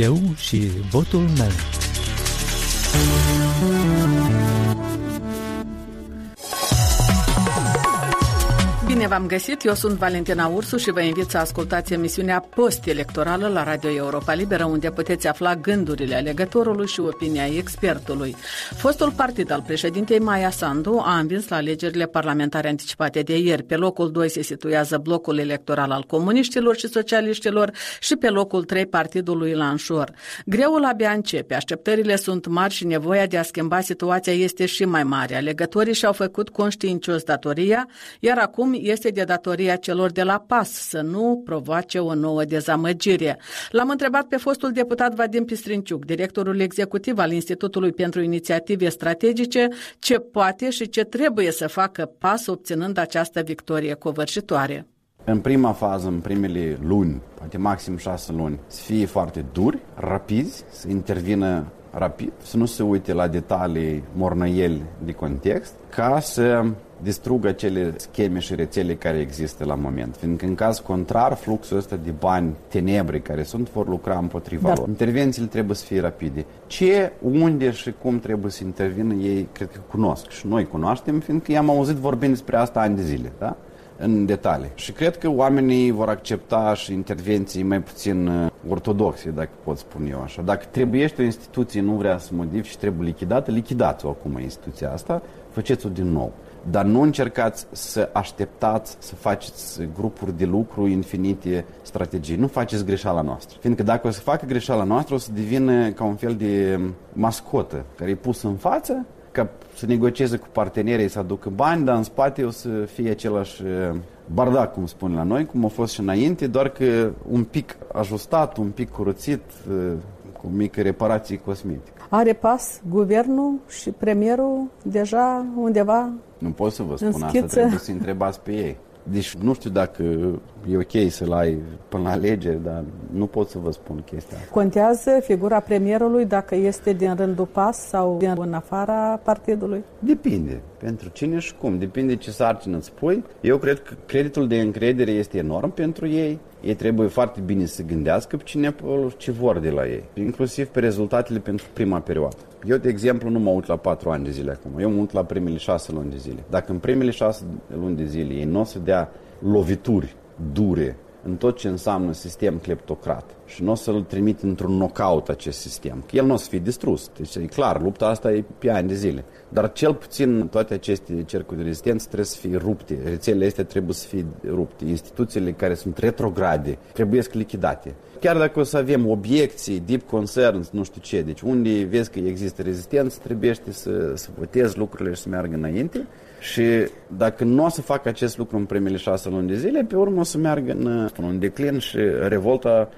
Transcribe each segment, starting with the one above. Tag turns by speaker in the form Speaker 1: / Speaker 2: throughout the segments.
Speaker 1: Eu și votul meu.
Speaker 2: V-am găsit, eu sunt Valentina Ursu și vă invit să ascultați emisiunea post-electorală la Radio Europa Liberă, unde puteți afla gândurile alegătorului și opinia expertului. Fostul partid al președintei Maia Sandu a învins la alegerile parlamentare anticipate de ieri. Pe locul 2 se situează blocul electoral al comuniștilor și socialiștilor și pe locul 3 partidul lui Lanșor. Greul abia începe, așteptările sunt mari și nevoia de a schimba situația este și mai mare. Alegătorii și-au făcut conștiincios datoria, iar acum este de datoria celor de la PAS să nu provoace o nouă dezamăgire. L-am întrebat pe fostul deputat Vadim Pistrinciuc, directorul executiv al Institutului pentru Inițiative Strategice, ce poate și ce trebuie să facă PAS obținând această victorie covârșitoare.
Speaker 3: În prima fază, în primele luni, poate maxim șase luni, să fie foarte duri, rapizi, să intervină rapid, să nu se uite la detalii mornăieli de context, ca să distrugă acele scheme și rețele care există la moment. Fiindcă în caz contrar, fluxul ăsta de bani tenebre care sunt vor lucra împotriva da. lor. Intervențiile trebuie să fie rapide. Ce, unde și cum trebuie să intervină ei, cred că cunosc și noi cunoaștem, fiindcă i-am auzit vorbind despre asta ani de zile. Da? în detalii. Și cred că oamenii vor accepta și intervenții mai puțin uh, ortodoxe, dacă pot spune eu așa. Dacă trebuie o instituție, nu vrea să modifice și trebuie lichidată, lichidați-o acum instituția asta, faceți-o din nou. Dar nu încercați să așteptați să faceți grupuri de lucru infinite strategii. Nu faceți greșeala noastră. Fiindcă dacă o să facă greșeala noastră, o să devină ca un fel de mascotă care e pusă în față ca să negocieze cu partenerii, să aducă bani, dar în spate o să fie același bardac, cum spun la noi, cum a fost și înainte, doar că un pic ajustat, un pic curățit, cu mică reparație cosmetică.
Speaker 2: Are pas guvernul și premierul deja undeva
Speaker 3: Nu pot să vă spun asta, trebuie să întrebați pe ei. Deci nu știu dacă e ok să-l ai până la alegeri, dar nu pot să vă spun chestia asta.
Speaker 2: Contează figura premierului dacă este din rândul PAS sau din în afara partidului?
Speaker 3: Depinde. Pentru cine și cum. Depinde ce sarcină îți pui. Eu cred că creditul de încredere este enorm pentru ei. Ei trebuie foarte bine să gândească pe cine, ce vor de la ei, inclusiv pe rezultatele pentru prima perioadă. Eu, de exemplu, nu mă uit la patru ani de zile acum. Eu mă uit la primele șase luni de zile. Dacă în primele șase luni de zile ei nu o să dea lovituri dure în tot ce înseamnă sistem cleptocrat și nu o să-l trimit într-un knockout acest sistem, că el nu o să fie distrus. Deci e clar, lupta asta e pe ani de zile. Dar cel puțin toate aceste cercuri de rezistență trebuie să fie rupte. Rețelele astea trebuie să fie rupte. Instituțiile care sunt retrograde trebuie să lichidate. Chiar dacă o să avem obiecții, deep concerns, nu știu ce, deci unde vezi că există rezistență, trebuie să, să votezi lucrurile și să meargă înainte. Și dacă nu o să facă acest lucru în primele șase luni de zile, pe urmă o să meargă în, în declin și revolta,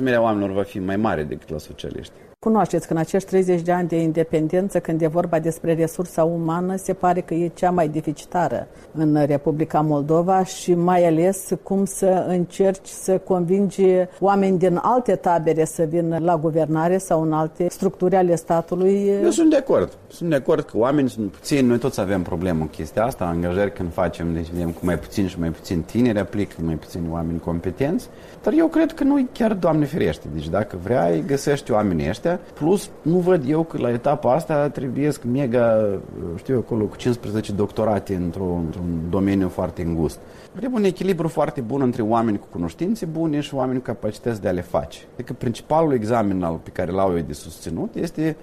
Speaker 3: nemulțumirea oamenilor va fi mai mare decât la socialiști.
Speaker 2: Cunoașteți că în acești 30 de ani de independență, când e vorba despre resursa umană, se pare că e cea mai deficitară în Republica Moldova și mai ales cum să încerci să convingi oameni din alte tabere să vină la guvernare sau în alte structuri ale statului.
Speaker 3: Eu sunt de acord. Sunt de acord că oamenii sunt puțini, noi toți avem problemă cu chestia asta, angajări când facem, deci vedem cu mai puțin și mai puțin tineri aplică, mai puțini oameni competenți, dar eu cred că nu e chiar Doamne ferește. Deci dacă vrea, găsești oamenii ăștia astea. Plus, nu văd eu că la etapa asta trebuie să mega, știu eu, acolo, cu 15 doctorate într-un, într domeniu foarte îngust. Trebuie un echilibru foarte bun între oameni cu cunoștințe bune și oameni cu capacități de a le face. Adică principalul examen al pe care l-au eu de susținut este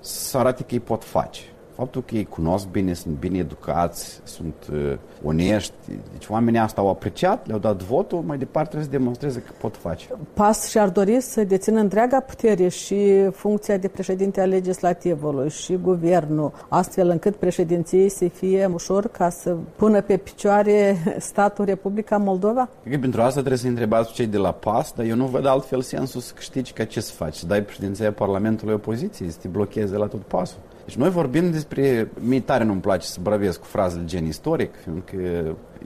Speaker 3: să arate că îi pot face faptul că ei cunosc bine, sunt bine educați, sunt uh, onești, deci oamenii asta au apreciat, le-au dat votul, mai departe trebuie să demonstreze că pot face.
Speaker 2: PAS și-ar dori să dețină întreaga putere și funcția de președinte al legislativului și guvernul, astfel încât președinției să fie ușor ca să pună pe picioare statul Republica Moldova?
Speaker 3: Cred că pentru asta trebuie să întrebați cei de la PAS, dar eu nu văd altfel sensul să câștigi ca ce să faci, să dai președinția Parlamentului opoziției, să te blochezi de la tot pasul. Deci noi vorbim despre... Mie tare nu-mi place să bravesc cu frazele gen istoric, fiindcă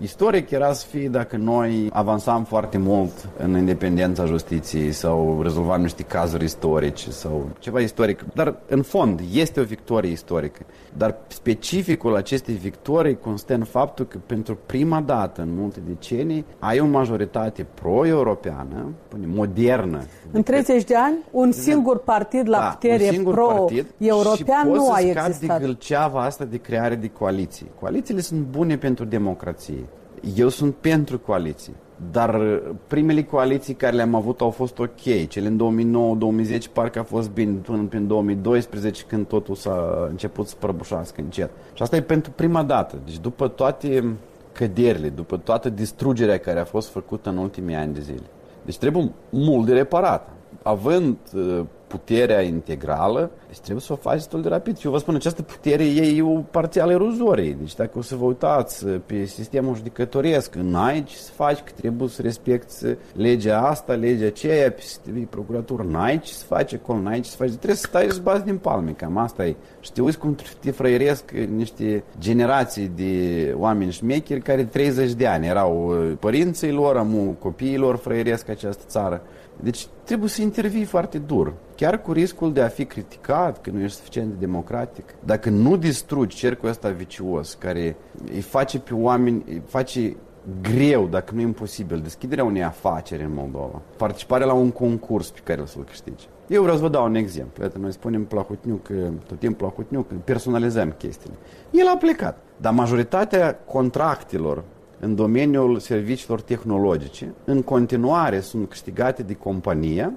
Speaker 3: Istoric era să fie dacă noi avansam foarte mult în independența justiției sau rezolvam niște cazuri istorice sau ceva istoric. Dar, în fond, este o victorie istorică. Dar specificul acestei victorii constă în faptul că pentru prima dată în multe decenii ai o majoritate pro-europeană, modernă.
Speaker 2: În 30 de ani, un singur partid la
Speaker 3: da,
Speaker 2: putere pro-european nu a existat.
Speaker 3: de gâlceava asta de creare de coaliții. Coalițiile sunt bune pentru democrație. Eu sunt pentru coaliții. Dar primele coaliții care le-am avut au fost ok. Cele în 2009-2010 parcă a fost bine până în 2012 când totul s-a început să prăbușească încet. Și asta e pentru prima dată. Deci după toate căderile, după toată distrugerea care a fost făcută în ultimii ani de zile. Deci trebuie mult de reparat. Având uh, puterea integrală, deci trebuie să o faci destul de rapid. Și eu vă spun, această putere e o parțială erozorie. Deci dacă o să vă uitați pe sistemul judecătoresc, n-ai ce să faci, că trebuie să respecti legea asta, legea aceea, pe sistemul procuratură, n-ai ce să faci acolo, n-ai ce să faci. Trebuie să stai să bați din palme, cam asta e. Și te uiți cum te frăieresc niște generații de oameni șmecheri care 30 de ani erau părinții lor, amu copiilor frăieresc această țară. Deci trebuie să intervii foarte dur, chiar cu riscul de a fi criticat că nu ești suficient de democratic. Dacă nu distrugi cercul ăsta vicios, care îi face pe oameni, îi face greu, dacă nu imposibil, deschiderea unei afaceri în Moldova, participarea la un concurs pe care o să-l câștigi. Eu vreau să vă dau un exemplu. Iată, noi spunem Plahotniuc, tot timpul Plahotniuc, personalizăm chestiile. El a plecat, dar majoritatea contractelor în domeniul serviciilor tehnologice, în continuare sunt câștigate de compania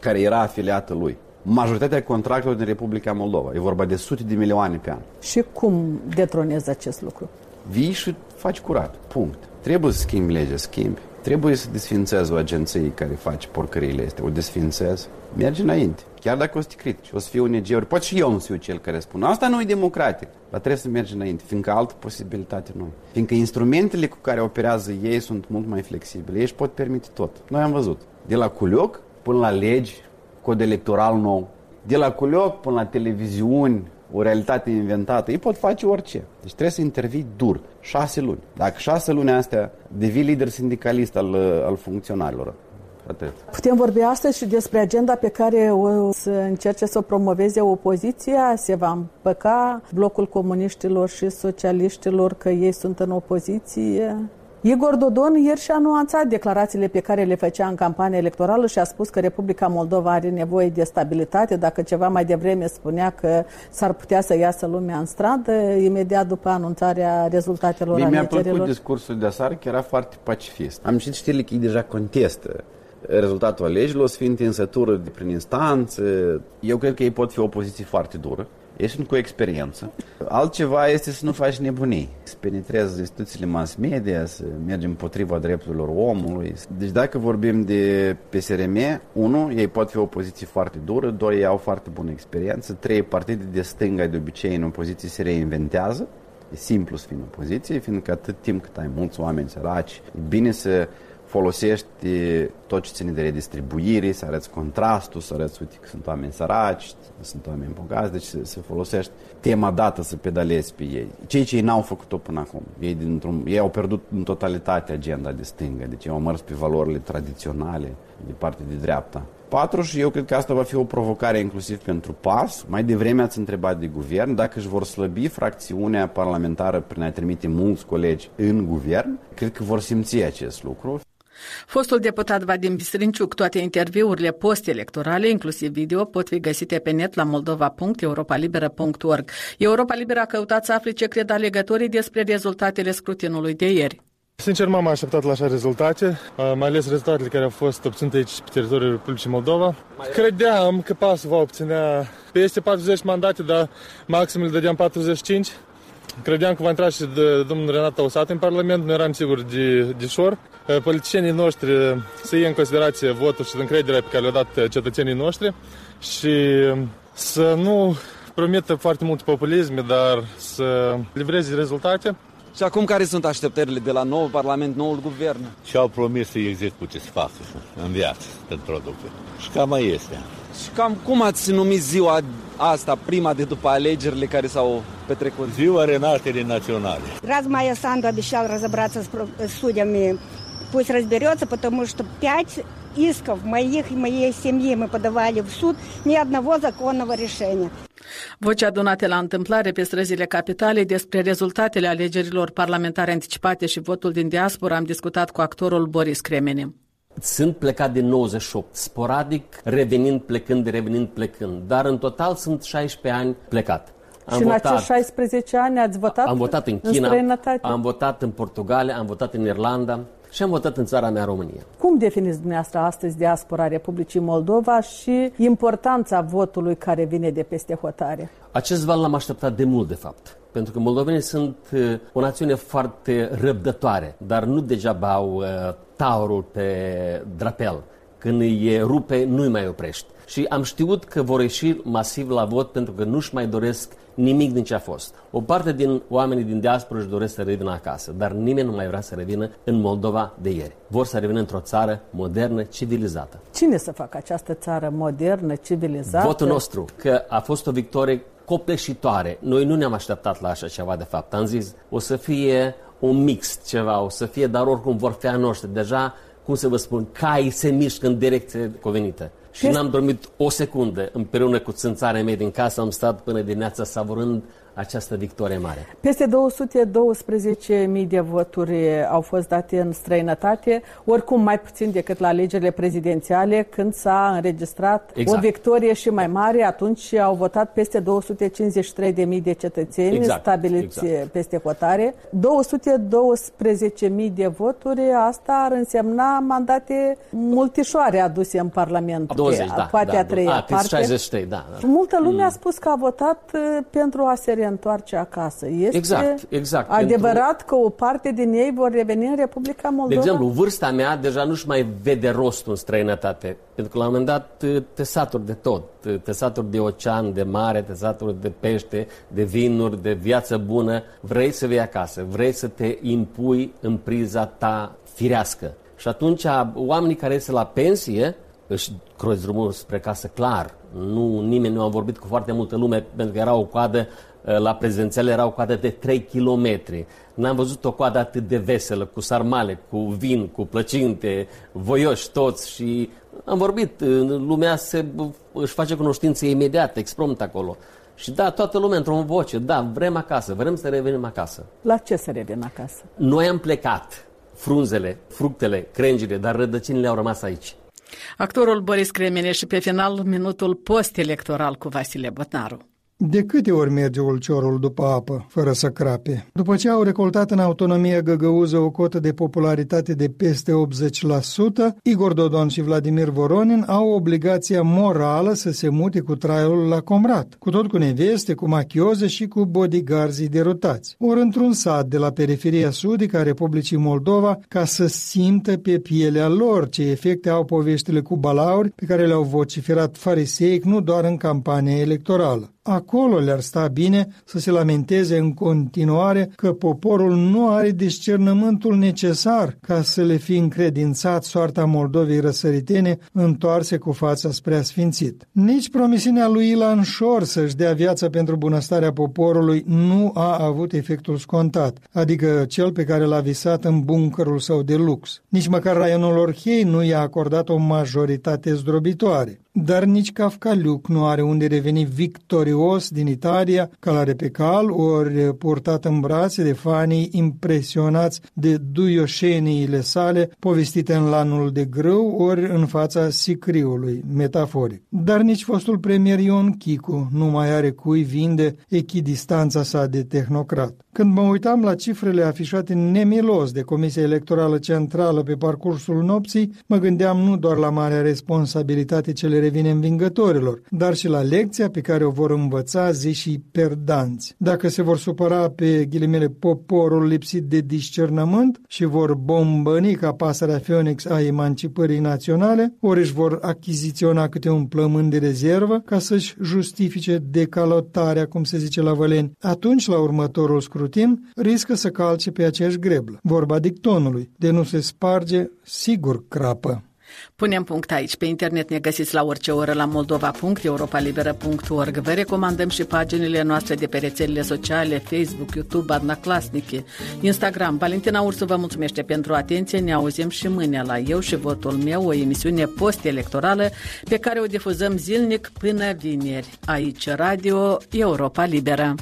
Speaker 3: care era afiliată lui. Majoritatea contractelor din Republica Moldova. E vorba de sute de milioane pe an.
Speaker 2: Și cum detronezi acest lucru?
Speaker 3: Vii și faci curat. Punct. Trebuie să schimbi legea, schimbi. Trebuie să desfințezi o agenție care face porcăriile astea. O desfințezi. Mergi înainte. Chiar dacă o să te critici, o să fie ONG-uri. Poate și eu nu fiu cel care spun. Asta nu e democratic. Dar trebuie să mergi înainte, fiindcă altă posibilitate nu Fiindcă instrumentele cu care operează ei sunt mult mai flexibile. Ei își pot permite tot. Noi am văzut. De la culioc până la legi, cod electoral nou. De la culioc până la televiziuni, o realitate inventată. Ei pot face orice. Deci trebuie să intervii dur. Șase luni. Dacă șase luni astea devii lider sindicalist al, al funcționarilor, Atât.
Speaker 2: Putem vorbi astăzi și despre agenda pe care o să încerce să o promoveze opoziția. Se va împăca blocul comuniștilor și socialiștilor că ei sunt în opoziție. Igor Dodon ieri și-a nuanțat declarațiile pe care le făcea în campania electorală și a spus că Republica Moldova are nevoie de stabilitate. Dacă ceva mai devreme spunea că s-ar putea să iasă lumea în stradă, imediat după anunțarea rezultatelor
Speaker 3: Mie mi-a plăcut discursul de asar, că era foarte pacifist. Am citit știrile că ei deja contestă rezultatul alegerilor, să fie întinsătură de prin instanță. Eu cred că ei pot fi o poziție foarte dură. Ei sunt cu experiență. Altceva este să nu faci nebunii, să penetrezi instituțiile mass media, să mergi împotriva drepturilor omului. Deci dacă vorbim de PSRM, unu, ei pot fi o poziție foarte dură, doi, ei au foarte bună experiență, trei, partide de stânga de obicei în opoziție se reinventează. E simplu să fii în opoziție, fiindcă atât timp cât ai mulți oameni săraci, e bine să folosești tot ce ține de redistribuire, să arăți contrastul, să arăți, uite, că sunt oameni săraci, sunt oameni bogați, deci să, să folosești tema dată să pedalezi pe ei. Cei ce ei n-au făcut-o până acum. Ei, dintr-un, ei au pierdut în totalitate agenda de stângă, deci ei au mers pe valorile tradiționale de parte de dreapta. Patru, și eu cred că asta va fi o provocare inclusiv pentru PAS. Mai devreme ați întrebat de guvern dacă își vor slăbi fracțiunea parlamentară prin a trimite mulți colegi în guvern. Cred că vor simți acest lucru.
Speaker 2: Fostul deputat Vadim Bistrinciuc, toate interviurile post-electorale, inclusiv video, pot fi găsite pe net la moldova.europalibera.org. Europa Liberă a căutat să afle ce cred alegătorii despre rezultatele scrutinului de ieri.
Speaker 4: Sincer, m-am așteptat la așa rezultate, mai ales rezultatele care au fost obținute aici pe teritoriul Republicii Moldova. Credeam că PAS va obține peste 40 mandate, dar maxim le dădeam 45. Credeam că va intra și de domnul Renat Tausat în Parlament, nu eram sigur de, de șor. Politicienii noștri să iei în considerație votul și încrederea pe care le-au dat cetățenii noștri și să nu promită foarte mult populism, dar să livreze rezultate.
Speaker 5: Și acum care sunt așteptările de la nou Parlament, noul guvern?
Speaker 6: Și au promis să execute, să facă în viață, să producă. Și cam mai este.
Speaker 5: Și cam cum ați numit ziua asta, prima de după alegerile care s-au petrecut?
Speaker 6: Ziua Renaterii Naționale.
Speaker 7: Раз Майя Санду обещал разобраться с судьями, пусть разберется, потому что пять исков моих и моей семьи мы подавали в суд, ни одного законного решения.
Speaker 2: Voci adunate la întâmplare pe străzile capitalei despre rezultatele alegerilor parlamentare anticipate și votul din diaspora am discutat cu actorul Boris Cremeni.
Speaker 8: Sunt plecat din 98, sporadic, revenind, plecând, revenind, plecând. Dar în total sunt 16 ani plecat.
Speaker 2: Am și votat, în acești 16 ani ați votat
Speaker 8: Am votat în China, în am votat în Portugalia, am votat în Irlanda și am votat în țara mea, România.
Speaker 2: Cum definiți dumneavoastră astăzi diaspora Republicii Moldova și importanța votului care vine de peste hotare?
Speaker 8: Acest val l-am așteptat de mult, de fapt. Pentru că moldovenii sunt uh, o națiune foarte răbdătoare, dar nu degeaba au uh, taurul pe drapel. Când îi rupe, nu-i mai oprești. Și am știut că vor ieși masiv la vot pentru că nu-și mai doresc nimic din ce a fost. O parte din oamenii din diaspora își doresc să revină acasă, dar nimeni nu mai vrea să revină în Moldova de ieri. Vor să revină într-o țară modernă, civilizată.
Speaker 2: Cine să facă această țară modernă, civilizată?
Speaker 8: Votul nostru, că a fost o victorie copleșitoare. Noi nu ne-am așteptat la așa ceva, de fapt. Am zis, o să fie un mix ceva, o să fie, dar oricum vor fi a noștri. Deja, cum să vă spun, cai se mișcă în direcție covenită. Și n-am dormit o secundă împreună cu țânțarea mea din casă, am stat până dimineața savurând această victorie mare.
Speaker 2: Peste 212.000 de voturi au fost date în străinătate, oricum mai puțin decât la alegerile prezidențiale, când s-a înregistrat exact. o victorie și mai mare. Atunci au votat peste 253.000 de cetățeni exact. stabiliți exact. peste hotare. 212.000 de voturi, asta ar însemna mandate multișoare aduse în Parlament.
Speaker 8: 20, da.
Speaker 2: Poate
Speaker 8: da,
Speaker 2: a treia
Speaker 8: a,
Speaker 2: parte.
Speaker 8: 63, da,
Speaker 2: da. Multă lume mm. a spus că a votat uh, pentru a se reîntoarce acasă. Este
Speaker 8: exact, exact.
Speaker 2: adevărat pentru... că o parte din ei vor reveni în Republica Moldova?
Speaker 8: De exemplu, vârsta mea deja nu-și mai vede rostul în străinătate. Pentru că la un moment dat te saturi de tot. Te saturi de ocean, de mare, te saturi de pește, de vinuri, de viață bună. Vrei să vii acasă, vrei să te impui în priza ta firească. Și atunci oamenii care ies la pensie își croiesc drumul spre casă clar. Nu, nimeni nu a vorbit cu foarte multă lume pentru că era o coadă uh, la prezențiale era o coadă de 3 km. N-am văzut o coadă atât de veselă, cu sarmale, cu vin, cu plăcinte, voioși toți și am vorbit. Uh, lumea se, își face cunoștință imediat, exprompt acolo. Și da, toată lumea într-o voce, da, vrem acasă, vrem să revenim acasă.
Speaker 2: La ce să revenim acasă?
Speaker 8: Noi am plecat, frunzele, fructele, crengile, dar rădăcinile au rămas aici.
Speaker 2: Actorul Boris Cremeneș și pe final minutul post-electoral cu Vasile Botnaru.
Speaker 9: De câte ori merge ulciorul după apă, fără să crape? După ce au recoltat în autonomia găgăuză o cotă de popularitate de peste 80%, Igor Dodon și Vladimir Voronin au obligația morală să se mute cu traiul la Comrat, cu tot cu neveste, cu machioze și cu bodyguards derutați. Ori într-un sat de la periferia sudică a Republicii Moldova, ca să simtă pe pielea lor ce efecte au poveștile cu balauri pe care le-au vociferat fariseic nu doar în campania electorală. Acolo le-ar sta bine să se lamenteze în continuare că poporul nu are discernământul necesar ca să le fi încredințat soarta Moldovei răsăritene întoarse cu fața spre asfințit. Nici promisiunea lui Ilan Șor să-și dea viața pentru bunăstarea poporului nu a avut efectul scontat, adică cel pe care l-a visat în buncărul său de lux. Nici măcar raionul Orhei nu i-a acordat o majoritate zdrobitoare dar nici Cafcaliuc nu are unde reveni victorios din Italia, calare pe cal, ori purtat în brațe de fanii impresionați de duioșeniile sale povestite în lanul de grâu, ori în fața sicriului, metaforic. Dar nici fostul premier Ion Chicu nu mai are cui vinde echidistanța sa de tehnocrat. Când mă uitam la cifrele afișate nemilos de Comisia Electorală Centrală pe parcursul nopții, mă gândeam nu doar la marea responsabilitate ce le revine învingătorilor, dar și la lecția pe care o vor învăța și perdanți. Dacă se vor supăra pe ghilimele poporul lipsit de discernământ și vor bombăni ca pasărea Phoenix a emancipării naționale, ori își vor achiziționa câte un plămân de rezervă ca să-și justifice decalotarea, cum se zice la Văleni, atunci la următorul scrutin riscă să calce pe aceeași greblă. Vorba dictonului, de nu se sparge, sigur crapă.
Speaker 2: Punem punct aici. Pe internet ne găsiți la orice oră la moldova.europalibera.org. Vă recomandăm și paginile noastre de pe rețelele sociale, Facebook, YouTube, Adna Clasniche, Instagram. Valentina Ursu vă mulțumește pentru atenție. Ne auzim și mâine la Eu și Votul meu, o emisiune post-electorală pe care o difuzăm zilnic până vineri. Aici Radio Europa Liberă.